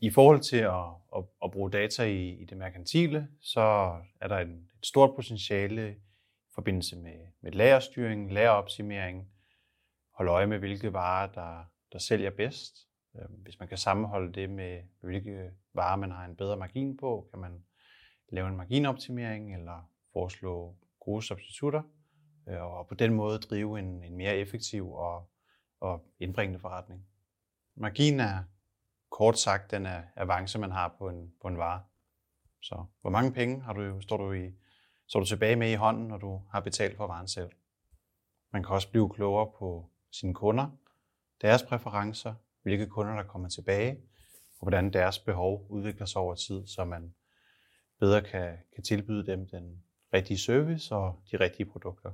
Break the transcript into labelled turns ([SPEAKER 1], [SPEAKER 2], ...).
[SPEAKER 1] I forhold til at, at, at bruge data i, i det merkantile, så er der en, et stort potentiale i forbindelse med, med lagerstyring, lageroptimering, holde øje med, hvilke varer, der, der sælger bedst. Øhm, hvis man kan sammenholde det med, hvilke varer man har en bedre margin på, kan man lave en marginoptimering eller foreslå gode substitutter, øh, og på den måde drive en, en mere effektiv og, og indbringende forretning. Margin er kort sagt den avance, man har på en, på en vare. Så hvor mange penge har du, står, du i, står du tilbage med i hånden, når du har betalt for varen selv? Man kan også blive klogere på sine kunder, deres præferencer, hvilke kunder der kommer tilbage, og hvordan deres behov udvikler sig over tid, så man bedre kan, kan tilbyde dem den rigtige service og de rigtige produkter.